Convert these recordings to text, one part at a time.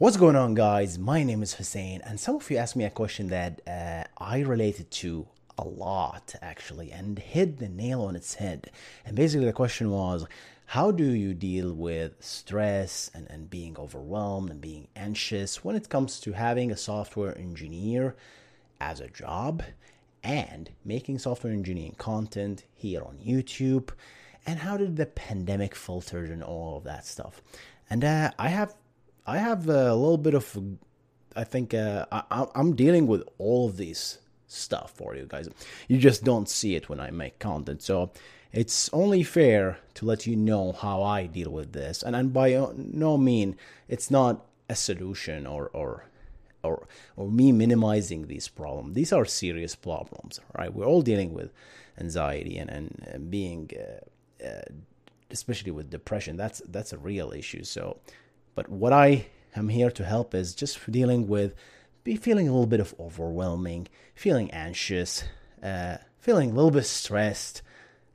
What's going on, guys? My name is Hussein, and some of you asked me a question that uh, I related to a lot actually and hit the nail on its head. And basically, the question was how do you deal with stress and, and being overwhelmed and being anxious when it comes to having a software engineer as a job and making software engineering content here on YouTube? And how did the pandemic filter and all of that stuff? And uh, I have I have a little bit of, I think uh, I, I'm dealing with all of these stuff for you guys. You just don't see it when I make content. So it's only fair to let you know how I deal with this. And, and by no mean, it's not a solution or, or or or me minimizing these problems. These are serious problems, right? We're all dealing with anxiety and and, and being, uh, uh, especially with depression. That's that's a real issue. So but what I am here to help is just dealing with be feeling a little bit of overwhelming, feeling anxious, uh, feeling a little bit stressed,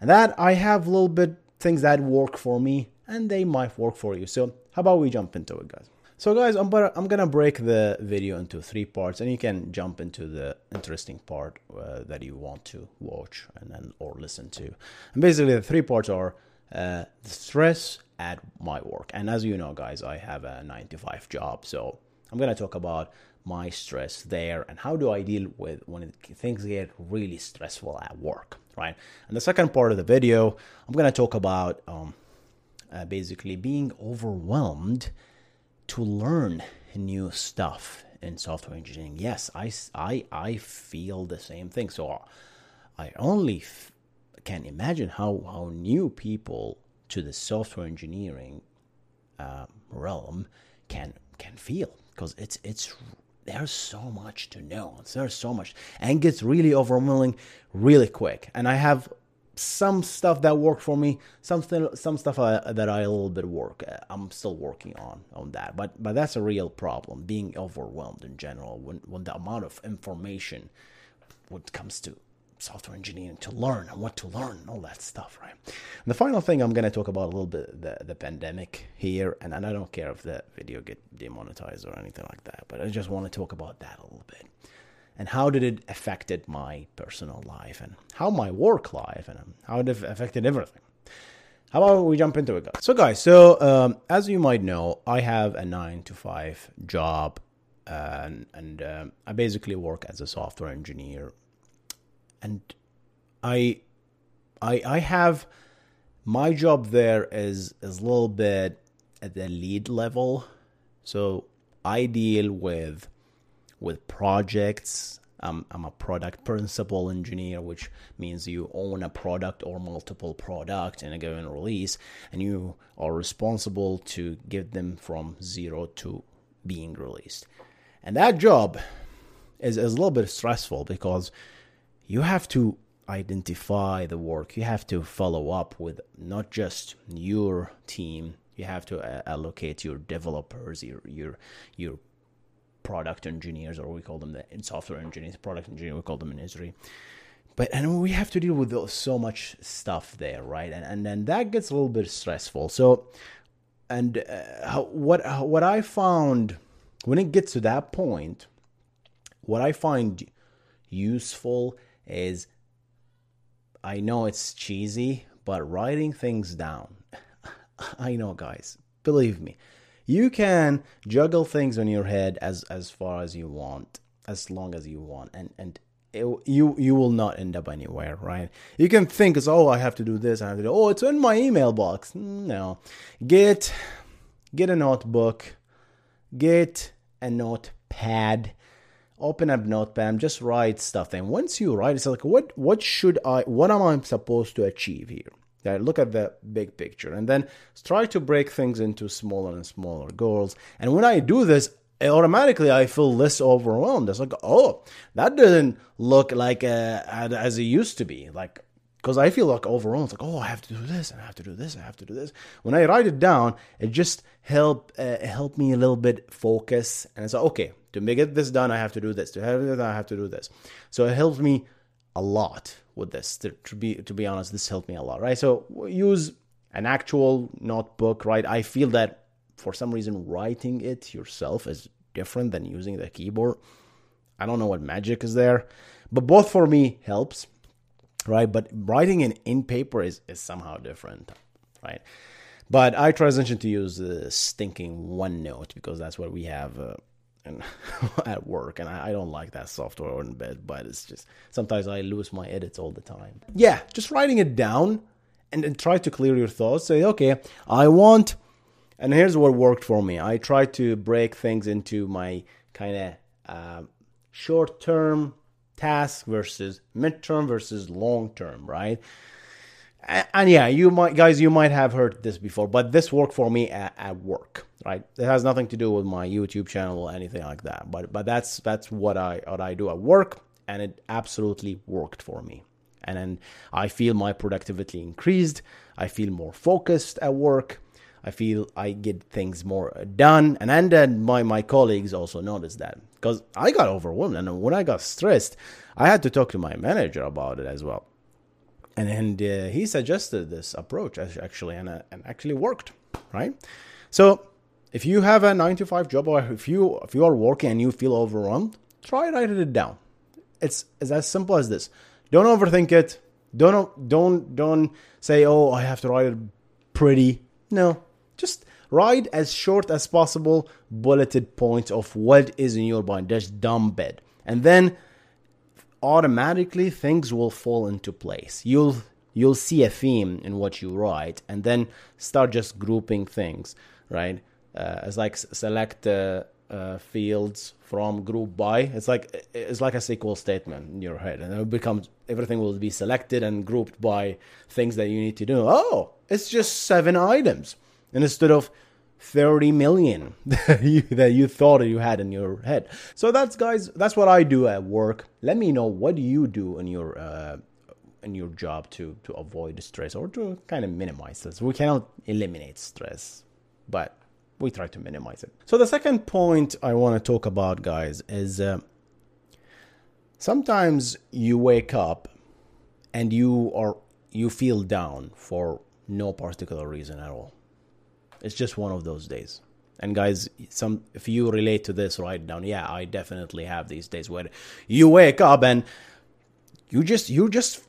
and that I have a little bit things that work for me, and they might work for you. So how about we jump into it, guys? So guys, I'm gonna, I'm gonna break the video into three parts, and you can jump into the interesting part uh, that you want to watch and then or listen to. And basically, the three parts are uh, the stress, at my work. And as you know, guys, I have a nine to five job. So I'm going to talk about my stress there and how do I deal with when things get really stressful at work, right? And the second part of the video, I'm going to talk about um, uh, basically being overwhelmed to learn new stuff in software engineering. Yes, I, I, I feel the same thing. So I only f- can imagine how, how new people to the software engineering uh, realm can can feel because it's it's there's so much to know. There's so much and gets really overwhelming really quick. And i have some stuff that worked for me something some stuff I, uh, that i a little bit work uh, i'm still working on on that. But but that's a real problem being overwhelmed in general when when the amount of information what comes to software engineering to learn and what to learn and all that stuff, right? And the final thing I'm going to talk about a little bit the, the pandemic here, and, and I don't care if the video get demonetized or anything like that, but I just want to talk about that a little bit. And how did it affected my personal life and how my work life and how it affected everything. How about we jump into it, guys? So, guys, so um, as you might know, I have a nine to five job, and, and um, I basically work as a software engineer and I I I have my job there is is a little bit at the lead level. So I deal with with projects. Um, I'm a product principal engineer, which means you own a product or multiple product in a given release, and you are responsible to get them from zero to being released. And that job is, is a little bit stressful because you have to identify the work. You have to follow up with not just your team. You have to uh, allocate your developers, your your your product engineers, or we call them the software engineers, product engineer. We call them in Esri. But and we have to deal with so much stuff there, right? And and then that gets a little bit stressful. So, and uh, what what I found when it gets to that point, what I find useful is I know it's cheesy, but writing things down, I know, guys, believe me, you can juggle things on your head as as far as you want, as long as you want, and and it, you you will not end up anywhere, right? You can think as oh I have to do this, I have to do oh it's in my email box. Mm, no, get get a notebook, get a notepad, open up notepad, just write stuff. And once you write, it's like what what should I what am I supposed to achieve here? Yeah, look at the big picture and then try to break things into smaller and smaller goals. And when I do this, automatically I feel less overwhelmed. It's like, oh, that doesn't look like uh, as it used to be. Like, because I feel like overwhelmed. It's like, oh, I have to do this, and I have to do this, I have to do this. When I write it down, it just help uh, help me a little bit focus. And it's like, okay, to get this done, I have to do this. To have it, I have to do this. So it helps me a lot with this. To, to be to be honest, this helped me a lot, right? So use an actual notebook, right? I feel that for some reason writing it yourself is different than using the keyboard. I don't know what magic is there, but both for me helps, right? But writing in in paper is is somehow different, right? But I transition to use the stinking OneNote because that's what we have uh, in, at work, and I, I, don't like that software in bed. But it's just sometimes I lose my edits all the time. Yeah, just writing it down and then try to clear your thoughts. Say, okay, I want and here's what worked for me. I try to break things into my kind of uh, short term task versus midterm versus long term, right? And, and, yeah, you might, guys, you might have heard this before, but this worked for me at, at, work, right? It has nothing to do with my YouTube channel or anything like that. But but that's that's what I what I do at work, and it absolutely worked for me. And then I feel my productivity increased. I feel more focused at work I feel I get things more done. And then my, my colleagues also noticed that because I got overwhelmed. And when I got stressed, I had to talk to my manager about it as well. And and uh, he suggested this approach actually, and, uh, and actually worked, right? So if you have a nine to five job, or if you if you are working and you feel overwhelmed, try writing it down. It's it's as simple as this. Don't overthink it. Don't don't don't say, oh, I have to write it pretty. No, just write as short as possible bulleted points of what is in your mind. Just dumb it. And then automatically things will fall into place. You'll you'll see a theme in what you write and then start just grouping things, right? Uh, it's like select uh, uh, fields from group by. It's like it's like a SQL statement in your head, and it becomes everything will be selected and grouped by things that you need to do. Oh, it's just seven items instead of 30 million that you, that you thought you had in your head. So that's guys, that's what I do at work. Let me know what do you do in your uh, in your job to to avoid stress or to kind of minimize stress. We cannot eliminate stress, but we try to minimize it. So the second point I want to talk about, guys, is uh, sometimes you wake up and you are you feel down for no particular reason at all it's just one of those days. And guys, some if you relate to this, write down. Yeah, I definitely have these days where you wake up and you just you just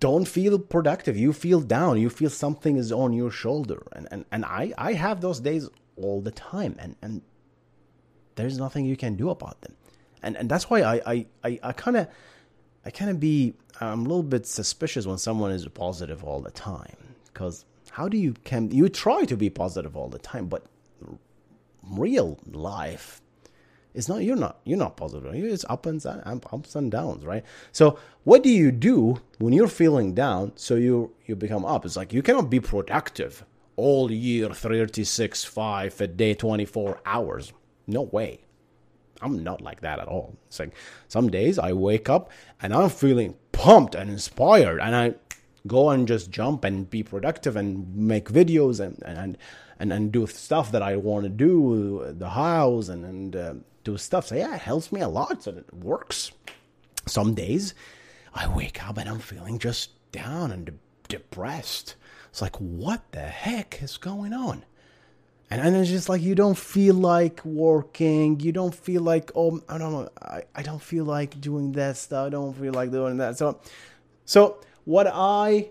don't feel productive. You feel down. You feel something is on your shoulder. And and, and I, I have those days all the time and, and there's nothing you can do about them. And and that's why I I, I, I kinda I kinda be I'm a little bit suspicious when someone is positive all the time. Because how do you can you try to be positive all the time but real life is not you're not you're not positive. It's up and um, ups and downs right? So what do you do when you're feeling down so you you become up? It's like you cannot be productive all year 36 5 a day 24 hours. No way. I'm not like that at all. It's like some days i wake up and i'm feeling pumped and inspired and i go and just jump and be productive and make videos and and and, and do stuff that I want to do, the house and and uh, do stuff. So yeah, it helps me a lot. So it works. Some days I wake up and I'm feeling just down and de- depressed. It's like what the heck is going on? And, and it's just like you don't feel like working. You don't feel like oh I don't know I, I don't feel like doing that stuff. I don't feel like doing that. So so what I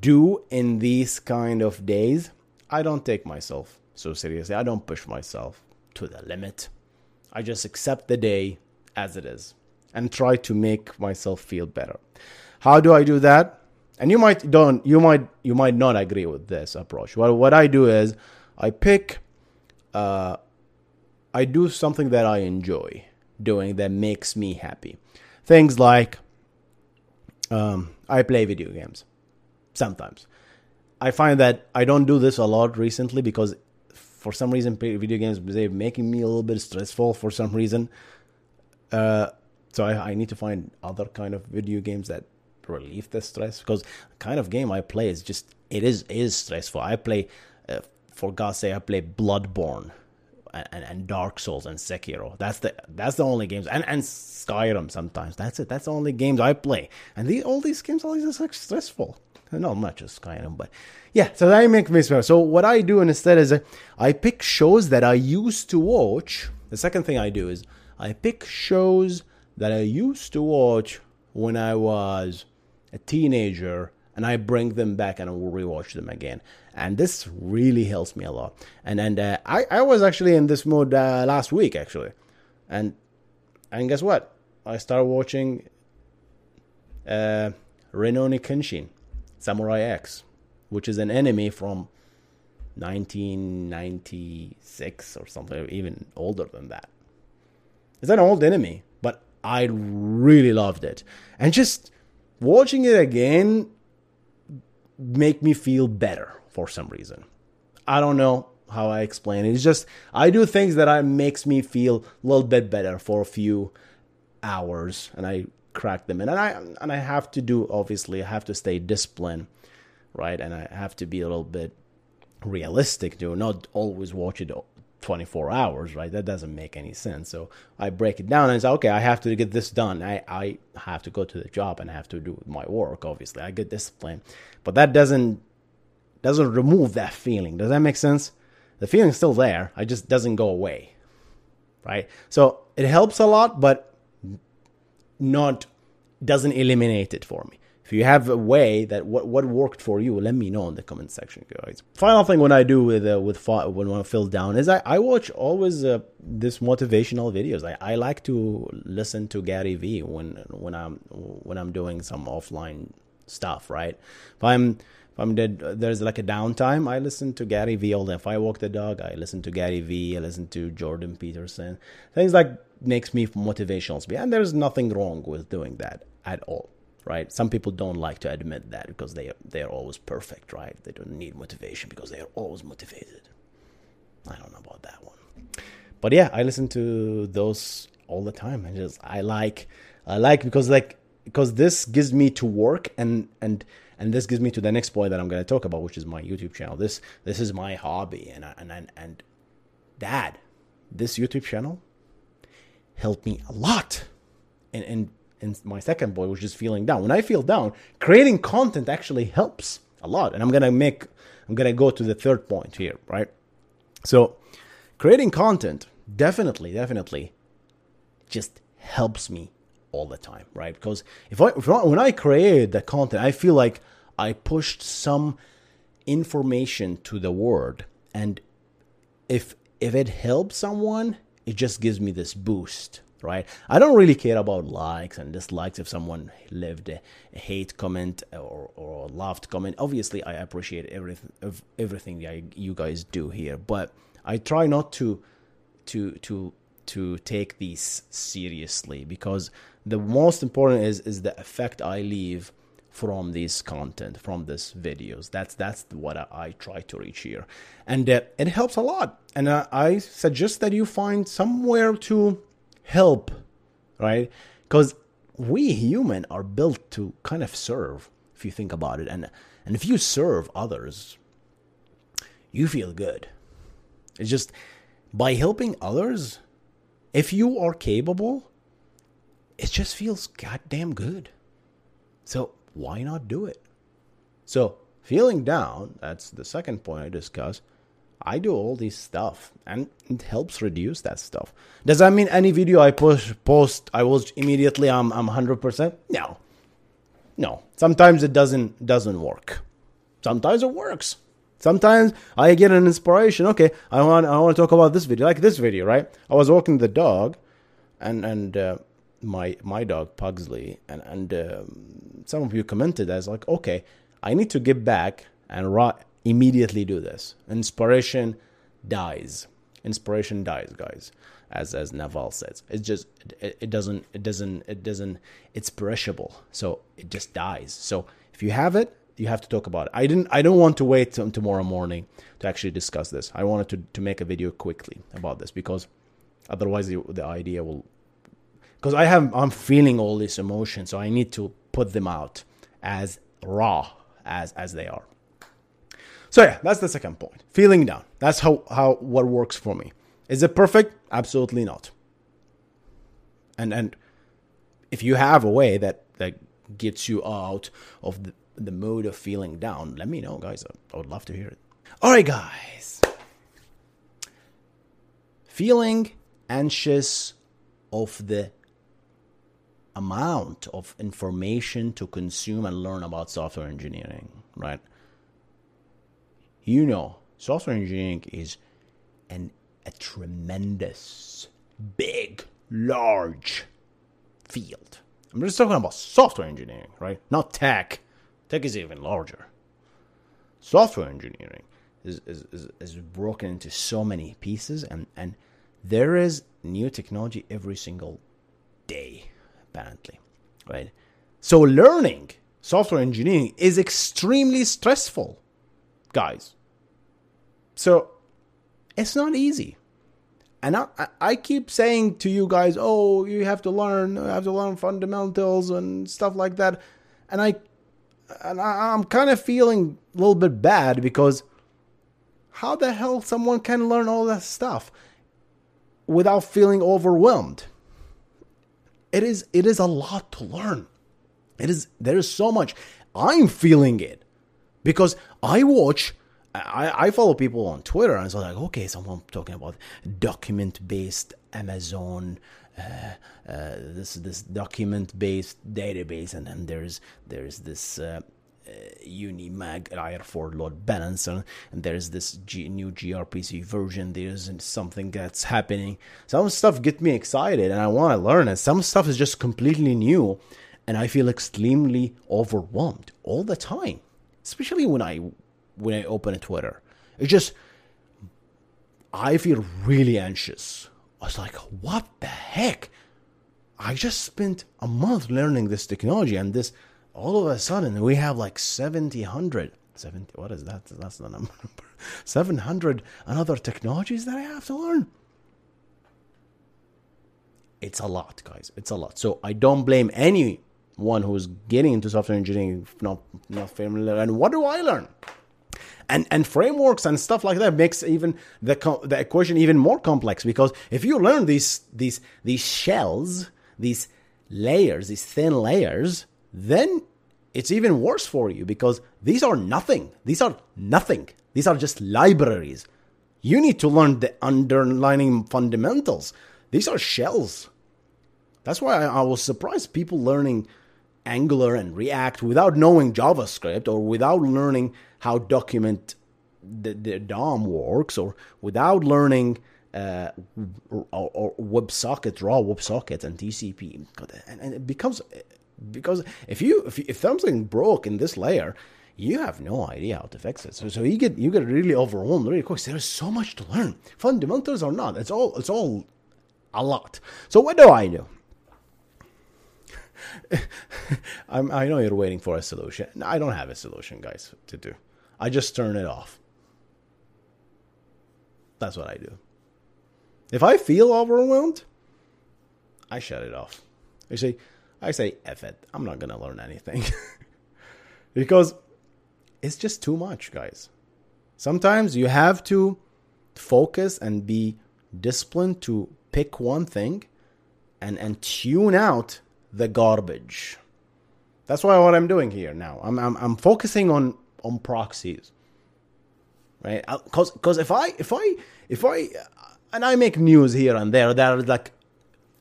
do in these kind of days, I don't take myself so seriously. I don't push myself to the limit. I just accept the day as it is and try to make myself feel better. How do I do that? And you might don't you might you might not agree with this approach. What what I do is I pick uh I do something that I enjoy doing that makes me happy. Things like um, I play video games sometimes. I find that I don't do this a lot recently because for some reason video games they're making me a little bit stressful for some reason. Uh, so I, I need to find other kind of video games that relieve the stress because the kind of game I play is just it is is stressful. I play uh, for God's sake I play Bloodborne and, and Dark Souls and Sekiro. That's the that's the only games and and Skyrim sometimes. That's it. That's the only games I play. And the, all these games are just like stressful. No, not as Skyrim, but yeah. So that makes me smell. So what I do instead is uh, I pick shows that I used to watch. The second thing I do is I pick shows that I used to watch when I was a teenager and I bring them back and I will rewatch them again. And this really helps me a lot. And and uh, I I was actually in this mode uh, last week actually, and and guess what? I started watching uh, Rurouni Kenshin, Samurai X, which is an anime from 1996 or something, even older than that. It's an old anime, but I really loved it. And just watching it again make me feel better for some reason. I don't know how I explain it. It's just I do things that I makes me feel a little bit better for a few hours, and I crack them in. And I and I have to do obviously I have to stay disciplined, right? And I have to be a little bit realistic to not always watch it 24 hours, right? That doesn't make any sense. So I break it down and say, okay, I have to get this done. I, I have to go to the job and I have to do my work, obviously. I get discipline. But that doesn't doesn't remove that feeling. Does that make sense? The feeling's still there. It just doesn't go away. Right? So it helps a lot, but not doesn't eliminate it for me. If you have a way that what what worked for you, let me know in the comment section, guys. Final thing when I do with uh, with when I feel down is I, I watch always uh, this motivational videos. I, I like to listen to Gary Vee when when I'm when I'm doing some offline stuff. Right? If I'm if I'm dead, there's like a downtime. I listen to Gary Vee all day. If I walk the dog, I listen to Gary Vee. I listen to Jordan Peterson. Things like makes me motivational speak, and there's nothing wrong with doing that at all right? Some people don't like to admit that because they they're always perfect, right? They don't need motivation because they are always motivated. I don't know about that one, but yeah, I listen to those all the time. I just I like I like because like because this gives me to work and and and this gives me to the next point that I'm going to talk about, which is my YouTube channel. This this is my hobby, and and and, and Dad, this YouTube channel helped me a lot, and and and my second boy was just feeling down. When I feel down, creating content actually helps a lot. And I'm gonna make I'm gonna go to the third point here, right? So creating content definitely, definitely just helps me all the time, right? Because if I, if I when I created the content, I feel like I pushed some information to the world, and if if it helps someone, it just gives me this boost right? I don't really care about likes and dislikes if someone left a, hate comment or, or loved comment. Obviously, I appreciate everything everything you guys do here, but I try not to to to to take these seriously because the most important is is the effect I leave from this content from these videos that's that's what I, I try to reach here and uh, it helps a lot and uh, i suggest that you find somewhere to help, right? Because we human are built to kind of serve, if you think about it. And and if you serve others, you feel good. It's just by helping others, if you are capable, it just feels goddamn good. So why not do it? So feeling down, that's the second point I discussed I do all this stuff and it helps reduce that stuff. Does that mean any video I push post I will immediately I'm I'm 100%? No. No. Sometimes it doesn't doesn't work. Sometimes it works. Sometimes I get an inspiration. Okay, I want I want to talk about this video, like this video, right? I was walking the dog, and and uh, my my dog Pugsley, and and um, some of you commented as like, okay, I need to get back and ra- immediately do this. Inspiration dies. Inspiration dies, guys. As as Naval says, it just it, it doesn't it doesn't it doesn't it's perishable, so it just dies. So if you have it, you have to talk about it. I didn't I don't want to wait till tomorrow morning to actually discuss this. I wanted to to make a video quickly about this because otherwise the, the idea will because I have I'm feeling all these emotions, so I need to put them out as raw as as they are. So yeah, that's the second point. Feeling down. That's how how what works for me. Is it perfect? Absolutely not. And and if you have a way that that gets you out of the, the mode of feeling down, let me know, guys. I would love to hear it. All right, guys. Feeling anxious of the amount of information to consume and learn about software engineering, right? You know, software engineering is an a tremendous, big, large field. I'm just talking about software engineering, right? Not tech. Tech is even larger. Software engineering is, is, is, is broken into so many pieces, and, and there is new technology every single day, apparently, right? So, learning software engineering is extremely stressful, guys. So, it's not easy. And I, I keep saying to you guys, oh, you have to learn, you have to learn fundamentals and stuff like that. And I, and I, I'm kind of feeling a little bit bad because how the hell someone can learn all that stuff without feeling overwhelmed? It is, it is a lot to learn. It is, there is so much. I'm feeling it because I watch I, I follow people on Twitter and so like, okay, someone talking about document based Amazon, uh, uh, this this document based database, and then there's there's this. Uh, Uh, Unimog for load balancer, and there's this G- new gRPC version. There's something that's happening. Some stuff get me excited, and I want to learn it. Some stuff is just completely new, and I feel extremely overwhelmed all the time. Especially when I when I open a Twitter. It's just, I feel really anxious. I was like, what the heck? I just spent a month learning this technology, and this all of a sudden we have like 700 70 what is that? That's the number. 700 another technologies that i have to learn. It's a lot guys. It's a lot. So i don't blame anyone who's getting into software engineering not not familiar. And what do i learn? And and frameworks and stuff like that makes even the the equation even more complex because if you learn these these these shells these layers these thin layers then it's even worse for you because these are nothing. These are nothing. These are just libraries. You need to learn the underlying fundamentals. These are shells. That's why I, I was surprised people learning Angular and React without knowing JavaScript or without learning how document the, the DOM works or without learning uh, or, or WebSocket, raw WebSocket and TCP. And, and it becomes because if you if, if something broke in this layer, you have no idea how to fix it. So, so you get you get really overwhelmed really quick. There's so much to learn. Fundamentals or not, it's all it's all a lot. So what do I do? i know you're waiting for a solution. I don't have a solution, guys, to do. I just turn it off. That's what I do. If I feel overwhelmed, I shut it off. You see, I say, F it. I'm not going to learn anything. because it's just too much, guys. Sometimes you have to focus and be disciplined to pick one thing and, and tune out the garbage. That's why what I'm doing here now. I'm I'm, I'm focusing on on proxies, right? Uh, because because if I if I if I and I make news here and there that are like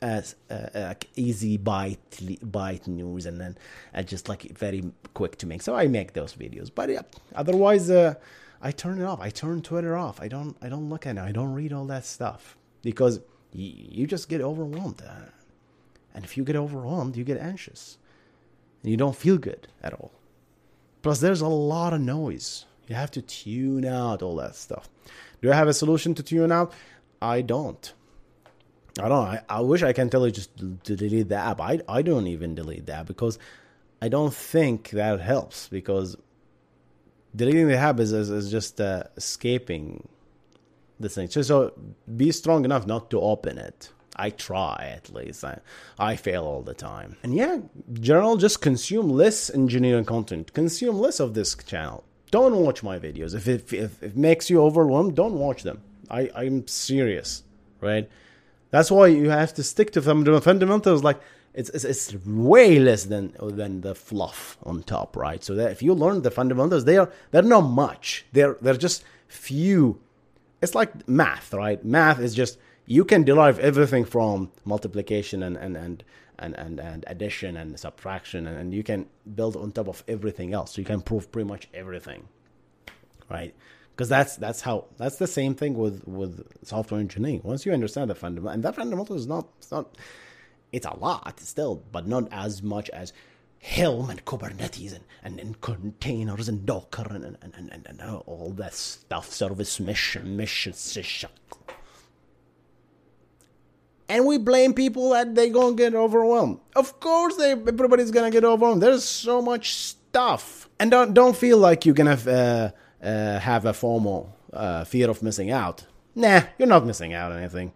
as uh, uh, easy bite bite news and then uh, just like very quick to make. So I make those videos, but yeah, otherwise uh, I turn it off. I turn Twitter off. I don't I don't look at it. I don't read all that stuff because y- you just get overwhelmed, uh, and if you get overwhelmed, you get anxious, and you don't feel good at all. Plus, there's a lot of noise. You have to tune out all that stuff. Do I have a solution to tune out? I don't. I don't. I, I wish I can tell you just to delete the app. I I don't even delete that because I don't think that helps because deleting the app is is, is just uh, escaping the thing. So, so be strong enough not to open it. I try at least. I I fail all the time. And yeah, general just consume less engineering content. Consume less of this channel. Don't watch my videos. If it if it makes you overwhelmed, don't watch them. I I'm serious, right? That's why you have to stick to the fundamentals. Like it's, it's, it's way less than than the fluff on top, right? So that if you learn the fundamentals, they are they're not much. They're they're just few. It's like math, right? Math is just you can derive everything from multiplication and and and and, and, and addition and subtraction and, and you can build on top of everything else. So you can prove pretty much everything, right? Because that's that's how that's the same thing with with software engineering. Once you understand the fundamental, and that fundamental is not it's not it's a lot still, but not as much as Helm and Kubernetes and, and, and containers and Docker and and, and, and, and all that stuff, service mission, mission. And we blame people that they gonna get overwhelmed. Of course, they everybody's gonna get overwhelmed. There's so much stuff, and don't don't feel like you're gonna. Uh, uh, have a formal uh, fear of missing out. Nah, you're not missing out on anything.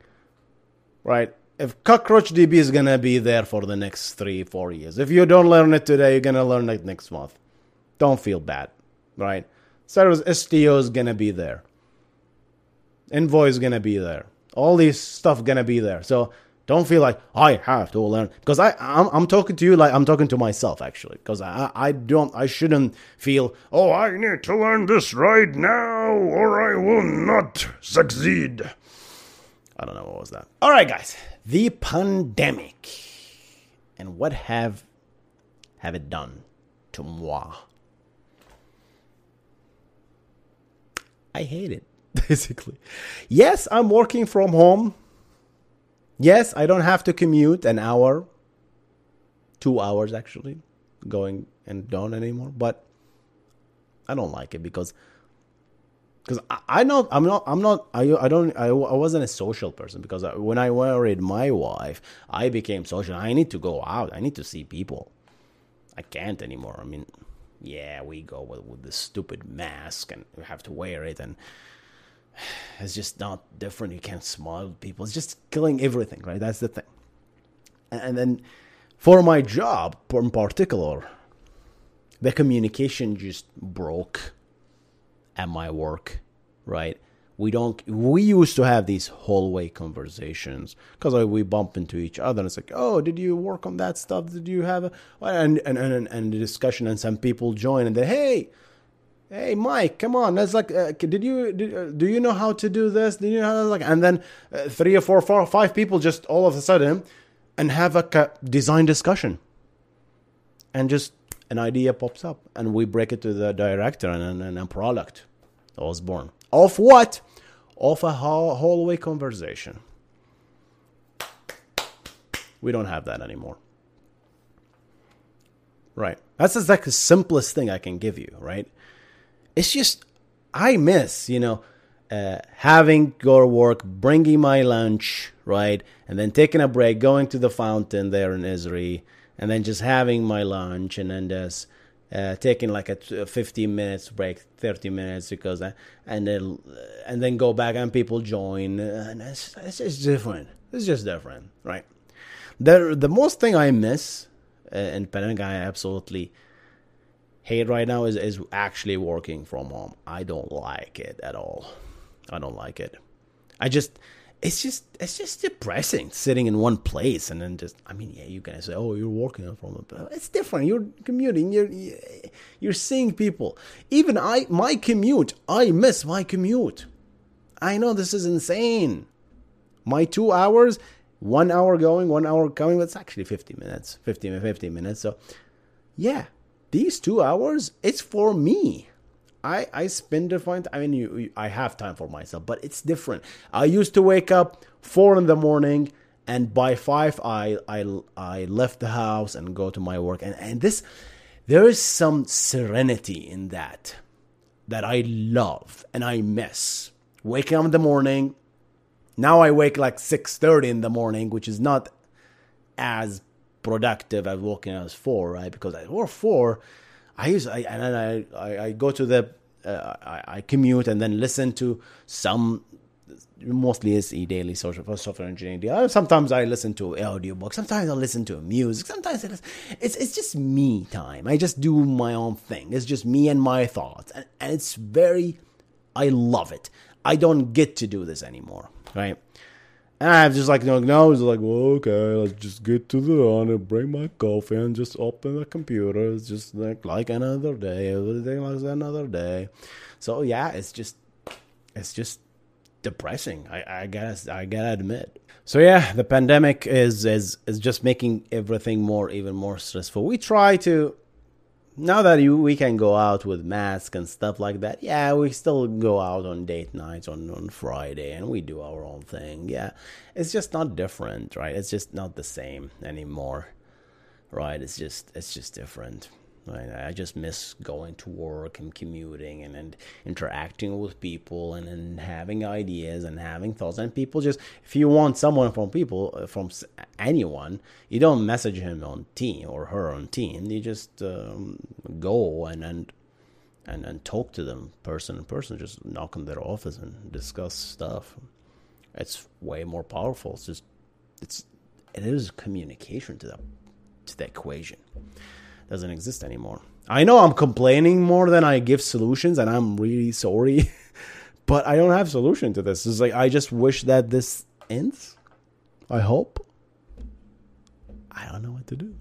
Right? If Cockroach DB is gonna be there for the next three, four years, if you don't learn it today, you're gonna learn it next month. Don't feel bad, right? Service Istio is gonna be there. Envoy is gonna be there. All these stuff gonna be there. So don't feel like I have to learn because I I'm, I'm talking to you like I'm talking to myself actually because I I don't I shouldn't feel oh I need to learn this right now or I will not succeed. I don't know what was that. All right, guys, the pandemic and what have have it done to moi? I hate it basically. Yes, I'm working from home Yes, I don't have to commute an hour, two hours actually, going and down anymore. But I don't like it because because I, I know I'm not I'm not I I don't I, I wasn't a social person because I, when I married my wife I became social. I need to go out. I need to see people. I can't anymore. I mean, yeah, we go with, with stupid mask and we have to wear it and it's just not different. You can't smile at people. It's just killing everything, right? That's the thing. And then for my job in particular, the communication just broke at my work, right? We don't. We used to have these hallway conversations because we bump into each other. and It's like, oh, did you work on that stuff? Did you have a and and and, and the discussion? And some people join and then, hey, hey mike come on that's like uh, did you did, uh, do you know how to do this? Do you know how to, like and then uh, three or four four five people just all of a sudden and have a, design discussion. And just an idea pops up and we break it to the director and, and, a product was born. Of what? Of a hallway conversation. We don't have that anymore. Right. That's like the simplest thing i can give you right it's just I miss, you know, uh, having go to work, bringing my lunch, right, and then taking a break, going to the fountain there in Esri, and then just having my lunch, and then just uh, taking like a 15 minutes break, 30 minutes because, I, and then and then go back and people join, and it's, it's just different. It's just different, right? The the most thing I miss uh, in pandemic, I absolutely hate right now is, is actually working from home. I don't like it at all. I don't like it. I just it's just it's just depressing sitting in one place and then just I mean yeah you can say oh you're working from home but it's different you're commuting you're you're seeing people even I my commute I miss my commute I know this is insane my 2 hours one hour going, one hour coming. It's actually 50 minutes, 50, 50 minutes. So, yeah, these two hours, it's for me. I, I spend fine. I mean, you, you, I have time for myself, but it's different. I used to wake up four in the morning, and by five, I I I left the house and go to my work. And and this, there is some serenity in that, that I love and I miss. Waking up in the morning, now I wake like 6:30 in the morning, which is not as productive as waking as 4, right? Because at or 4, I use I and then I, I, I go to the uh, I, I commute and then listen to some mostly is e daily social for software engineering. Sometimes I listen to audiobook. Sometimes I listen to music. Sometimes it is, it's it's just me time. I just do my own thing. It's just me and my thoughts, and, and it's very. I love it. I don't get to do this anymore right? And I have just like no, no, it's like well, okay, let's just get to the on bring my coffee and just open the computer. It's just like like another day, everything like another day. So yeah, it's just it's just depressing. I, I gotta I gotta admit. So yeah, the pandemic is is is just making everything more even more stressful. We try to now that you, we can go out with masks and stuff like that, yeah, we still go out on date nights on, on Friday and we do our own thing. Yeah, it's just not different, right? It's just not the same anymore, right? It's just it's just different. I just miss going to work and commuting and, and interacting with people and, and having ideas and having thoughts. And people just, if you want someone from people, uh, from anyone, you don't message him on team or her on team. You just um, go and, and and and talk to them person to person. Just knock on their office and discuss stuff. It's way more powerful. It's just it's it is communication to the to the equation doesn't exist anymore. I know I'm complaining more than I give solutions, and I'm really sorry, but I don't have solution to this. It's like I just wish that this ends. I hope. I don't know what to do.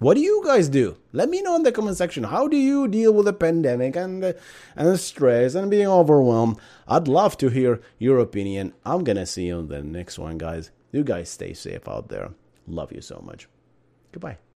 What do you guys do? Let me know in the comment section. How do you deal with the pandemic and the, and the stress and being overwhelmed? I'd love to hear your opinion. I'm gonna see you in the next one, guys. You guys stay safe out there. Love you so much. Goodbye.